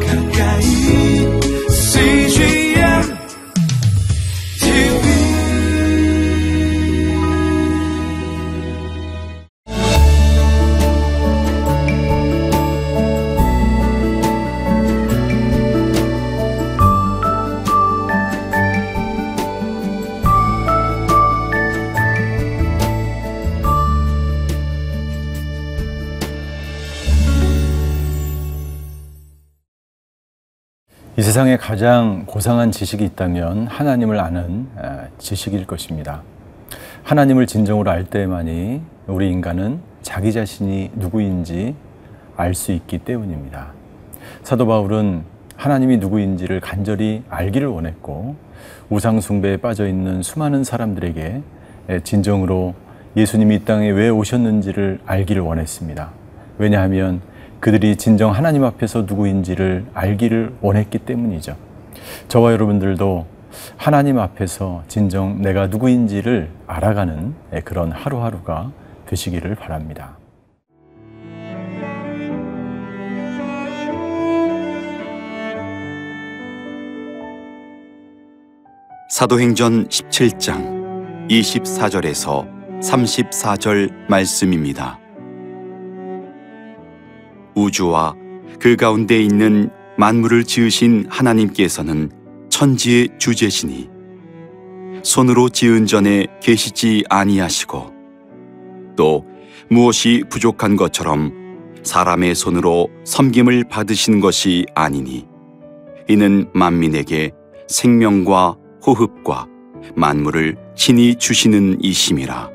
가까 이 세상에 가장 고상한 지식이 있다면 하나님을 아는 아, 지식일 것입니다. 하나님을 진정으로 알 때만이 우리 인간은 자기 자신이 누구인지 알 수 있기 때문입니다. 사도 바울은 하나님이 누구인지를 간절히 알기를 원했고 우상숭배에 빠져 있는 수많은 사람들에게 진정으로 예수님이 이 땅에 왜 오셨는지를 알기를 원했습니다. 왜냐하면 그들이 진정 하나님 앞에서 누구인지를 알기를 원했기 때문이죠. 저와 여러분들도 하나님 앞에서 진정 내가 누구인지를 알아가는 그런 하루하루가 되시기를 바랍니다. 사도행전 17장 24절에서 34절 말씀입니다. 우주와 그 가운데 있는 만물을 지으신 하나님께서는 천지의 주제시니 손으로 지은 전에 계시지 아니하시고 또 무엇이 부족한 것처럼 사람의 손으로 섬김을 받으신 것이 아니니 이는 만민에게 생명과 호흡과 만물을 친히 주시는 이심이라.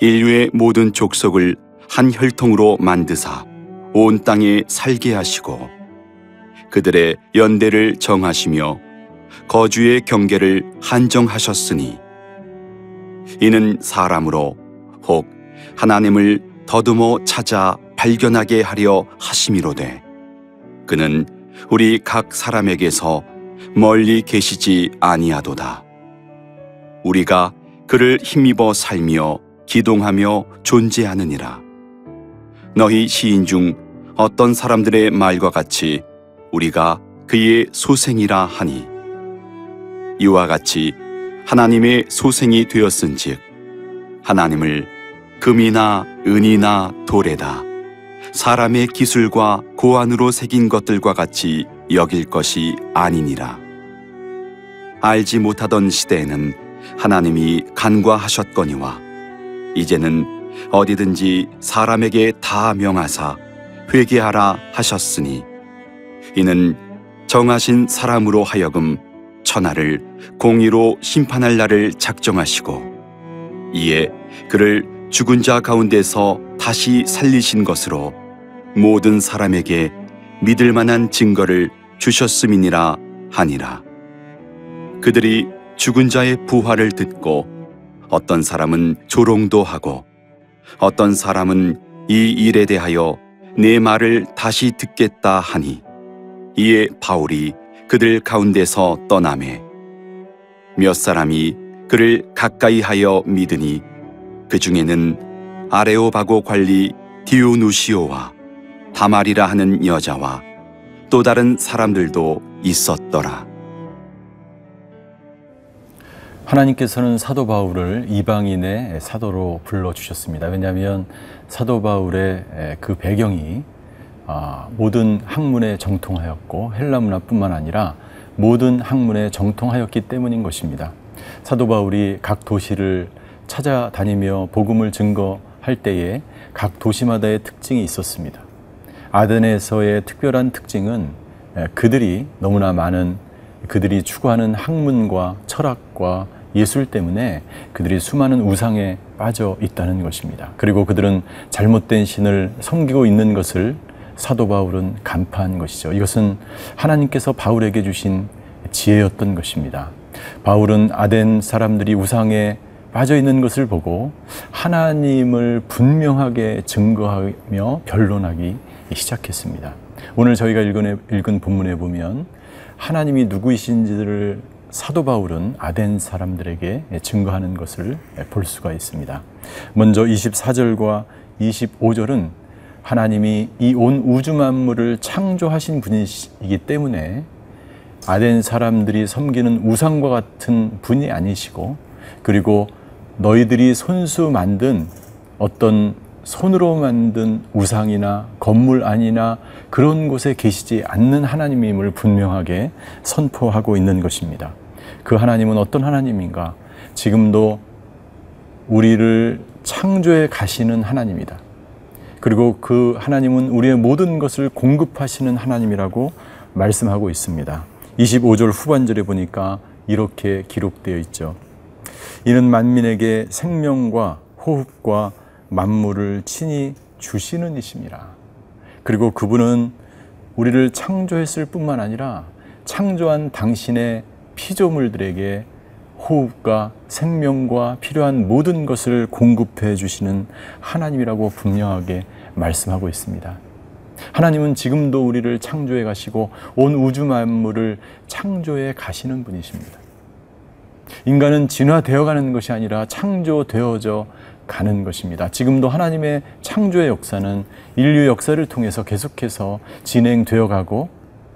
인류의 모든 족속을 한 혈통으로 만드사 온 땅에 살게 하시고 그들의 연대를 정하시며 거주의 경계를 한정하셨으니 이는 사람으로 혹 하나님을 더듬어 찾아 발견하게 하려 하심이로되 그는 우리 각 사람에게서 멀리 계시지 아니하도다. 우리가 그를 힘입어 살며 기동하며 존재하느니라. 너희 시인 중 어떤 사람들의 말과 같이 우리가 그의 소생이라 하니. 이와 같이 하나님의 소생이 되었은즉 하나님을 금이나 은이나 돌에다 사람의 기술과 고안으로 새긴 것들과 같이 여길 것이 아니니라. 알지 못하던 시대에는 하나님이 간과하셨거니와 이제는 어디든지 사람에게 다 명하사 회개하라 하셨으니 이는 정하신 사람으로 하여금 천하를 공의로 심판할 날을 작정하시고 이에 그를 죽은 자 가운데서 다시 살리신 것으로 모든 사람에게 믿을 만한 증거를 주셨음이니라 하니라. 그들이 죽은 자의 부활을 듣고 어떤 사람은 조롱도 하고 어떤 사람은 이 일에 대하여 내 말을 다시 듣겠다 하니 이에 바울이 그들 가운데서 떠나매 몇 사람이 그를 가까이 하여 믿으니 그 중에는 아레오바고 관리 디오누시오와 다말이라 하는 여자와 또 다른 사람들도 있었더라. 하나님께서는 사도 바울을 이방인의 사도로 불러 주셨습니다. 왜냐하면 사도 바울의 그 배경이 아, 모든 학문에 정통하였고 헬라 문화뿐만 아니라 모든 학문에 정통하였기 때문인 것입니다. 사도 바울이 각 도시를 찾아다니며 복음을 증거할 때에 각 도시마다의 특징이 있었습니다. 아덴에서의 특별한 특징은 그들이 너무나 많은 그들이 추구하는 학문과 철학과 예술 때문에 그들이 수많은 우상에 빠져 있다는 것입니다. 그리고 그들은 잘못된 신을 섬기고 있는 것을 사도 바울은 간파한 것이죠. 이것은 하나님께서 바울에게 주신 지혜였던 것입니다. 바울은 아덴 사람들이 우상에 빠져 있는 것을 보고 하나님을 분명하게 증거하며 변론하기 시작했습니다. 오늘 저희가 읽은, 읽은 본문에 보면 하나님이 누구이신지를 사도 바울은 아덴 사람들에게 증거하는 것을 볼 수가 있습니다. 먼저 24절과 25절은 하나님이 이 온 우주 만물을 창조하신 분이기 때문에 아덴 사람들이 섬기는 우상과 같은 분이 아니시고 그리고 너희들이 손수 만든 어떤 손으로 만든 우상이나 건물 아니나 그런 곳에 계시지 않는 하나님임을 분명하게 선포하고 있는 것입니다. 그 하나님은 어떤 하나님인가? 지금도 우리를 창조해 가시는 하나님이다. 그리고 그 하나님은 우리의 모든 것을 공급하시는 하나님이라고 말씀하고 있습니다. 25절 후반절에 보니까 이렇게 기록되어 있죠. 이는 만민에게 생명과 호흡과 만물을 친히 주시는 이심이라. 그리고 그분은 우리를 창조했을 뿐만 아니라 창조한 당신의 피조물들에게 호흡과 생명과 필요한 모든 것을 공급해 주시는 하나님이라고 분명하게 말씀하고 있습니다. 하나님은 지금도 우리를 창조해 가시고 온 우주 만물을 창조해 가시는 분이십니다. 인간은 진화되어 가는 것이 아니라 창조되어져 가는 것입니다. 지금도 하나님의 창조의 역사는 인류 역사를 통해서 계속해서 진행되어 가고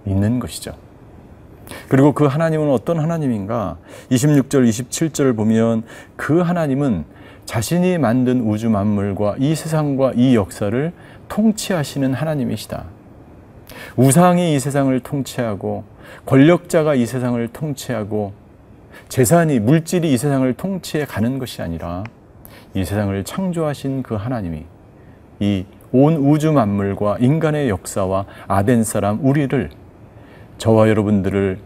있는 것이죠. 그리고 그 하나님은 어떤 하나님인가? 26절, 27절을 보면 그 하나님은 자신이 만든 우주 만물과 이 세상과 이 역사를 통치하시는 하나님이시다. 우상이 이 세상을 통치하고 권력자가 이 세상을 통치하고 재산이 물질이 이 세상을 통치해 가는 것이 아니라 이 세상을 창조하신 그 하나님이 이 온 우주 만물과 인간의 역사와 아덴 사람 우리를 저와 여러분들을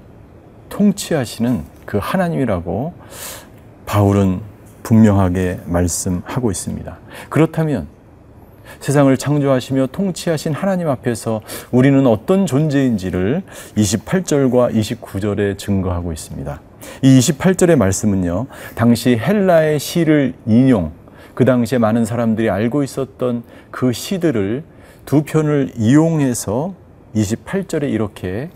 통치하시는 그 하나님이라고 바울은 분명하게 말씀하고 있습니다. 그렇다면 세상을 창조하시며 통치하신 하나님 앞에서 우리는 어떤 존재인지를 28절과 29절에 증거하고 있습니다. 이 28절의 말씀은요, 당시 헬라의 시를 인용, 그 당시에 많은 사람들이 알고 있었던 그 시들을 두 편을 이용해서 28절에 이렇게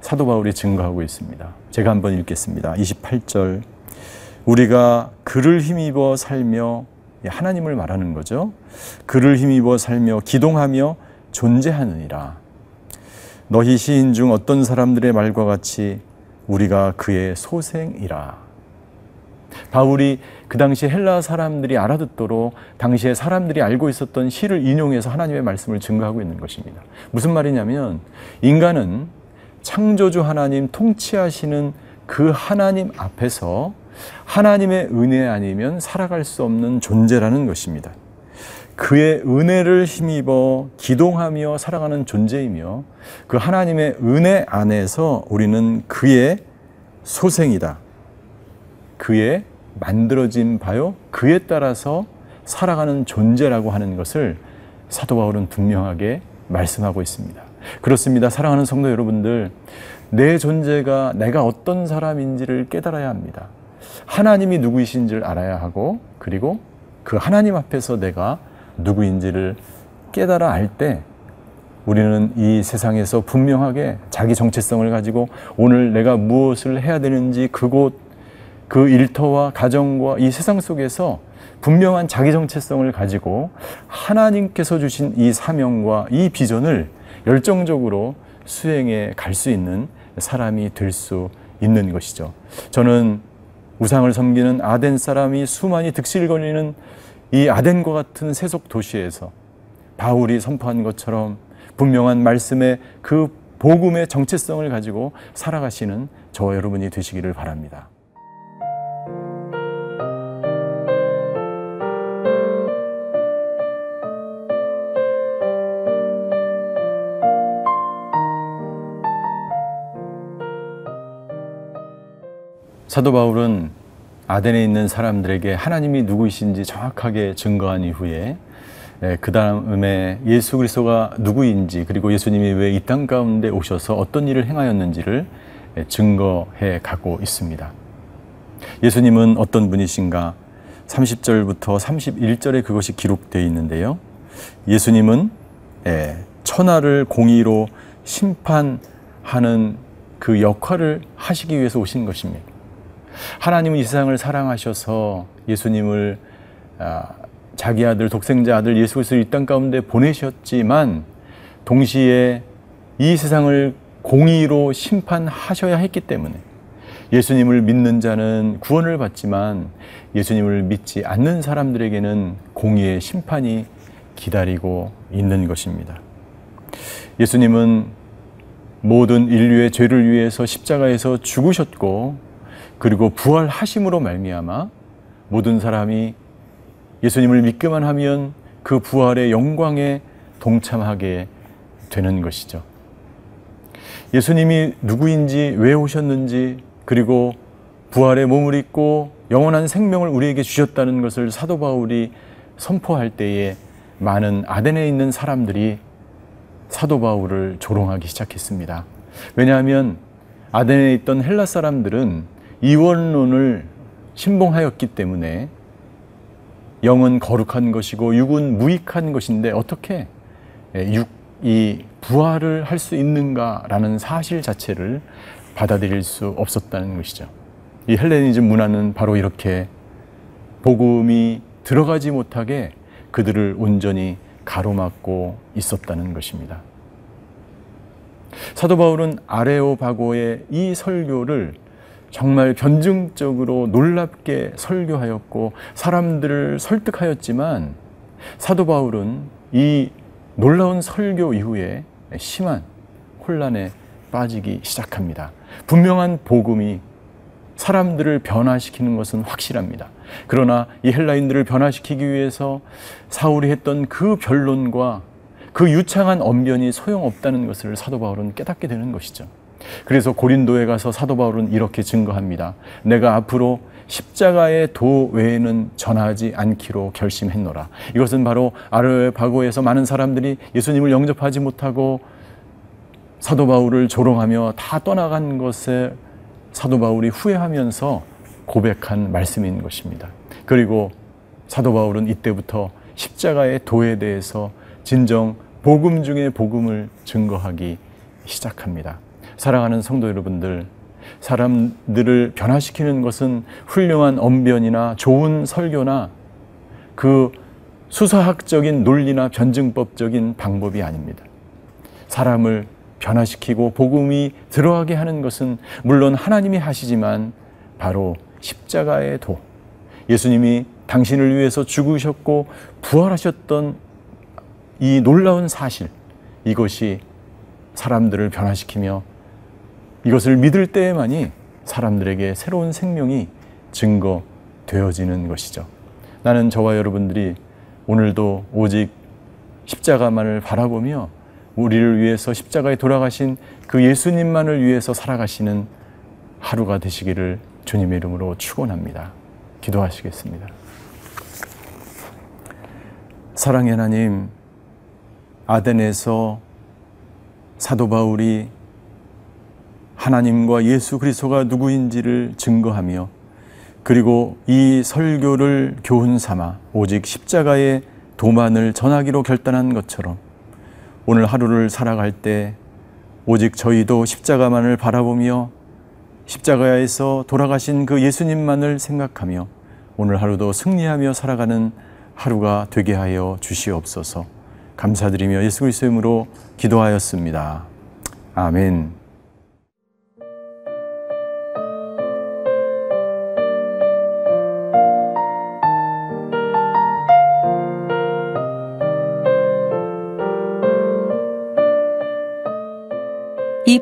사도 바울이 증거하고 있습니다. 제가 한번 읽겠습니다. 28절. 우리가 그를 힘입어 살며 하나님을 말하는 거죠. 그를 힘입어 살며 기동하며 존재하느니라. 너희 시인 중 어떤 사람들의 말과 같이 우리가 그의 소생이라. 바울이 그 당시 헬라 사람들이 알아듣도록 당시에 사람들이 알고 있었던 시를 인용해서 하나님의 말씀을 증거하고 있는 것입니다. 무슨 말이냐면 인간은 창조주 하나님 통치하시는 그 하나님 앞에서 하나님의 은혜 아니면 살아갈 수 없는 존재라는 것입니다. 그의 은혜를 힘입어 기동하며 살아가는 존재이며 그 하나님의 은혜 안에서 우리는 그의 소생이다. 그의 만들어진 바요. 그에 따라서 살아가는 존재라고 하는 것을 사도 바울은 분명하게 말씀하고 있습니다. 그렇습니다. 사랑하는 성도 여러분들, 내 존재가 내가 어떤 사람인지를 깨달아야 합니다. 하나님이 누구이신지를 알아야 하고, 그리고 그 하나님 앞에서 내가 누구인지를 깨달아 알 때, 우리는 이 세상에서 분명하게 자기 정체성을 가지고 오늘 내가 무엇을 해야 되는지 그곳 그 일터와 가정과 이 세상 속에서 분명한 자기 정체성을 가지고 하나님께서 주신 이 사명과 이 비전을 열정적으로 수행해 갈 수 있는 사람이 될 수 있는 것이죠. 저는 우상을 섬기는 아덴 사람이 수많이 득실 거리는 이 아덴과 같은 세속 도시에서 바울이 선포한 것처럼 분명한 말씀의 그 복음의 정체성을 가지고 살아가시는 저와 여러분이 되시기를 바랍니다. 사도 바울은 아덴에 있는 사람들에게 하나님이 누구이신지 정확하게 증거한 이후에 그 다음에 예수 그리스도가 누구인지 그리고 예수님이 왜 이 땅 가운데 오셔서 어떤 일을 행하였는지를 증거해 가고 있습니다. 예수님은 어떤 분이신가? 30절부터 31절에 그것이 기록되어 있는데요. 예수님은 천하를 공의로 심판하는 그 역할을 하시기 위해서 오신 것입니다. 하나님은 이 세상을 사랑하셔서 예수님을 자기 아들 독생자 아들 예수 그리스도를 이땅 가운데 보내셨지만 동시에 이 세상을 공의로 심판하셔야 했기 때문에 예수님을 믿는 자는 구원을 받지만 예수님을 믿지 않는 사람들에게는 공의의 심판이 기다리고 있는 것입니다. 예수님은 모든 인류의 죄를 위해서 십자가에서 죽으셨고 그리고 부활하심으로 말미암아 모든 사람이 예수님을 믿기만 하면 그 부활의 영광에 동참하게 되는 것이죠. 예수님이 누구인지 왜 오셨는지 그리고 부활의 몸을 입고 영원한 생명을 우리에게 주셨다는 것을 사도 바울이 선포할 때에 많은 아덴에 있는 사람들이 사도 바울을 조롱하기 시작했습니다. 왜냐하면 아덴에 있던 헬라 사람들은 이원론을 신봉하였기 때문에 영은 거룩한 것이고 육은 무익한 것인데 어떻게 육, 이 부활을 할 수 있는가라는 사실 자체를 받아들일 수 없었다는 것이죠. 이 헬레니즘 문화는 바로 이렇게 복음이 들어가지 못하게 그들을 온전히 가로막고 있었다는 것입니다. 사도 바울은 아레오바고의 이 설교를 정말 변증적으로 놀랍게 설교하였고 사람들을 설득하였지만 사도 바울은 이 놀라운 설교 이후에 심한 혼란에 빠지기 시작합니다. 분명한 복음이 사람들을 변화시키는 것은 확실합니다. 그러나 이 헬라인들을 변화시키기 위해서 사울이 했던 그 변론과 그 유창한 언변이 소용없다는 것을 사도 바울은 깨닫게 되는 것이죠. 그래서 고린도에 가서 사도 바울은 이렇게 증거합니다. 내가 앞으로 십자가의 도 외에는 전하지 않기로 결심했노라. 이것은 바로 아르바고에서 많은 사람들이 예수님을 영접하지 못하고 사도 바울을 조롱하며 다 떠나간 것에 사도 바울이 후회하면서 고백한 말씀인 것입니다. 그리고 사도 바울은 이때부터 십자가의 도에 대해서 진정 복음 중의 복음을 증거하기 시작합니다. 사랑하는 성도 여러분들, 사람들을 변화시키는 것은 훌륭한 언변이나 좋은 설교나 그 수사학적인 논리나 변증법적인 방법이 아닙니다. 사람을 변화시키고 복음이 들어가게 하는 것은 물론 하나님이 하시지만 바로 십자가의 도. 예수님이 당신을 위해서 죽으셨고 부활하셨던 이 놀라운 사실, 이것이 사람들을 변화시키며 이것을 믿을 때에만이 사람들에게 새로운 생명이 증거되어지는 것이죠. 나는 저와 여러분들이 오늘도 오직 십자가만을 바라보며 우리를 위해서 십자가에 돌아가신 그 예수님만을 위해서 살아가시는 하루가 되시기를 주님의 이름으로 축원합니다. 기도하시겠습니다. 사랑의 하나님, 아덴에서 사도 바울이 하나님과 예수 그리스도가 누구인지를 증거하며 그리고 이 설교를 교훈 삼아 오직 십자가의 도만을 전하기로 결단한 것처럼 오늘 하루를 살아갈 때 오직 저희도 십자가만을 바라보며 십자가에서 돌아가신 그 예수님만을 생각하며 오늘 하루도 승리하며 살아가는 하루가 되게 하여 주시옵소서 감사드리며 예수 그리스도 이름으로 기도하였습니다. 아멘.